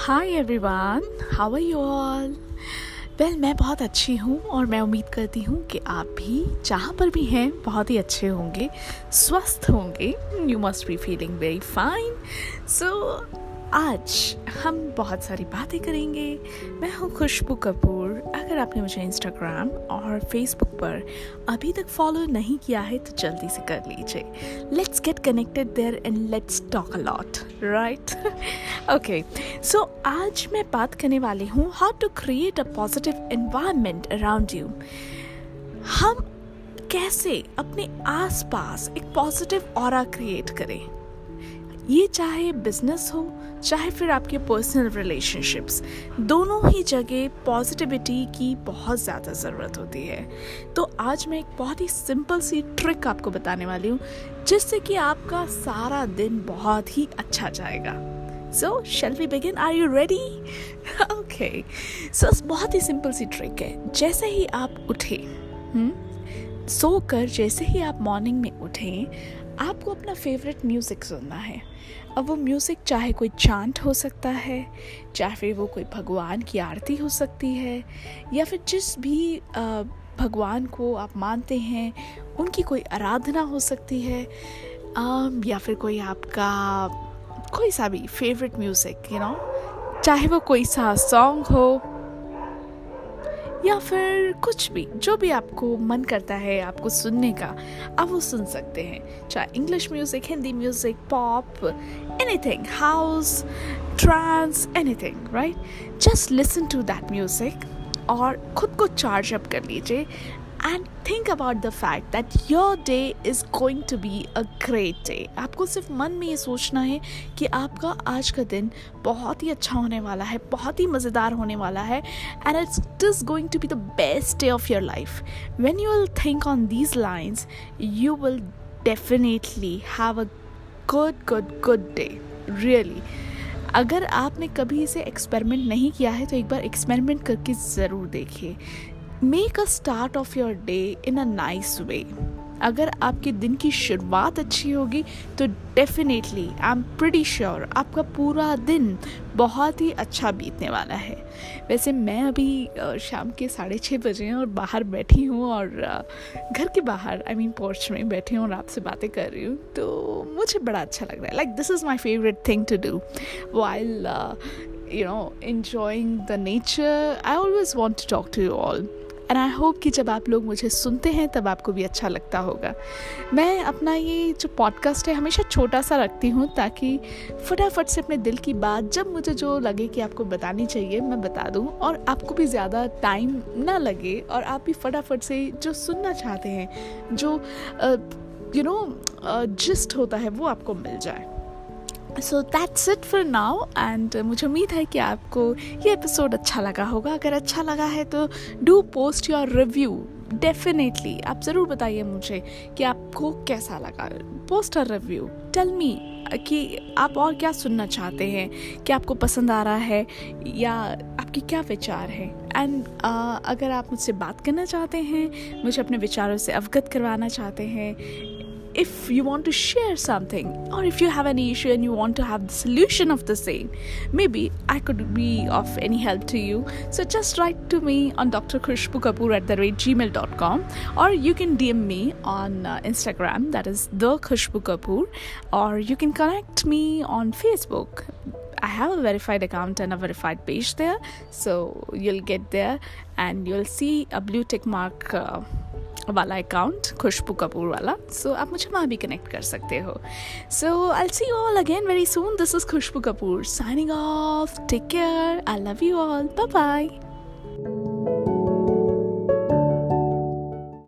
Hi everyone how are you all well मैं बहुत अच्छी हूँ और मैं उम्मीद करती हूँ कि आप भी जहाँ पर भी हैं, बहुत ही अच्छे होंगे, स्वस्थ होंगे। You must be feeling very fine so आज हम बहुत सारी बातें करेंगे। मैं हूँ खुशबू कपूर। अगर आपने मुझे इंस्टाग्राम और फेसबुक पर अभी तक फॉलो नहीं किया है तो जल्दी से कर लीजिए। Let's get connected there and let's talk a lot right okay so आज मैं बात करने वाली हूँ how to create a positive environment around you हम कैसे अपने आसपास एक पॉजिटिव और क्रिएट करें? ये चाहे बिज़नेस हो, चाहे फिर आपके पर्सनल रिलेशनशिप्स दोनों ही जगह पॉजिटिविटी की बहुत ज़्यादा ज़रूरत होती है। तो आज मैं एक बहुत ही सिंपल सी ट्रिक आपको बताने वाली हूँ, जिससे कि आपका सारा दिन बहुत ही अच्छा जाएगा। So shall we begin are you ready okay so बहुत ही सिंपल सी ट्रिक है। जैसे ही आप उठे सो कर जैसे ही आप मॉर्निंग में उठें आपको अपना फेवरेट म्यूज़िक सुनना है। अब वो म्यूज़िक चाहे कोई चांट हो सकता है, चाहे फिर वो कोई भगवान की आरती हो सकती है, या फिर जिस भी भगवान को आप मानते हैं, उनकी कोई आराधना हो सकती है या फिर कोई आपका, कोई सा भी फेवरेट म्यूज़िक यू नो चाहे वो कोई सा सॉन्ग हो या फिर कुछ भी, जो भी आपको मन करता है, आपको सुनने का, आप वो सुन सकते हैं। चाहे English music Hindi music pop anything house trance anything right just listen to that music और खुद को चार्ज अप कर लीजिए। And think about the fact that your day is going to be a great day आपको सिर्फ़ मन में ये सोचना है कि आपका आज का दिन बहुत ही अच्छा होने वाला है, बहुत ही मज़ेदार होने वाला है and it's is going to be the best day of your life when you will think on these lines you will definitely have a good good good day really अगर आपने कभी इसे एक्सपेरिमेंट नहीं किया है तो एक बार एक्सपेरिमेंट करके ज़रूर देखिए। Make a start of your day in a nice way अगर आपके दिन की शुरुआत अच्छी होगी तो definitely I am pretty sure आपका पूरा दिन बहुत ही अच्छा बीतने वाला है। वैसे मैं अभी शाम के साढ़े छः बजे हैं और बाहर बैठी हूँ और घर के बाहर आई मीन पोर्च में बैठी हूँ और आपसे बातें कर रही हूँ तो मुझे बड़ा अच्छा लग रहा है। Like this is my favourite thing to do while you know enjoying the nature I always want to talk to you all. And I hope कि जब आप लोग मुझे सुनते हैं, तब आपको भी अच्छा लगता होगा। मैं अपना ये जो पॉडकास्ट है, हमेशा छोटा सा रखती हूँ ताकि फटाफट से अपने दिल की बात, जब मुझे जो लगे कि आपको बतानी चाहिए, मैं बता दूँ। और आपको भी ज़्यादा टाइम ना लगे और आप भी फटाफट से जो सुनना चाहते हैं, जो यू नो जिस्ट होता है, वो आपको मिल जाए। So that's it for now and मुझे उम्मीद है कि आपको ये एपिसोड अच्छा लगा होगा। अगर अच्छा लगा है तो do post your review definitely आप ज़रूर बताइए मुझे कि आपको कैसा लगा। Post a review tell me कि आप और क्या सुनना चाहते हैं? क्या आपको पसंद आ रहा है? या आपकी क्या विचार है? एंड uh, अगर आप मुझसे बात करना चाहते हैं मुझे अपने विचारों से अवगत करवाना चाहते हैं if you want to share something or if you have any issue and you want to have the solution of the same maybe i could be of any help to you. So just write to me on dr khushbu kapoor at the rate gmail.com or you can dm me on uh, instagram that is the kapoor or you can connect me on facebook. I have a verified account and a verified page there, so you'll get there and you'll see a blue tick mark uh, वाला account Khushboo Kapoor वाला। So आप मुझे वहाँ भी connect कर सकते हो। So I see all again very soon this is Khushboo Kapoor signing off take care I love you all bye bye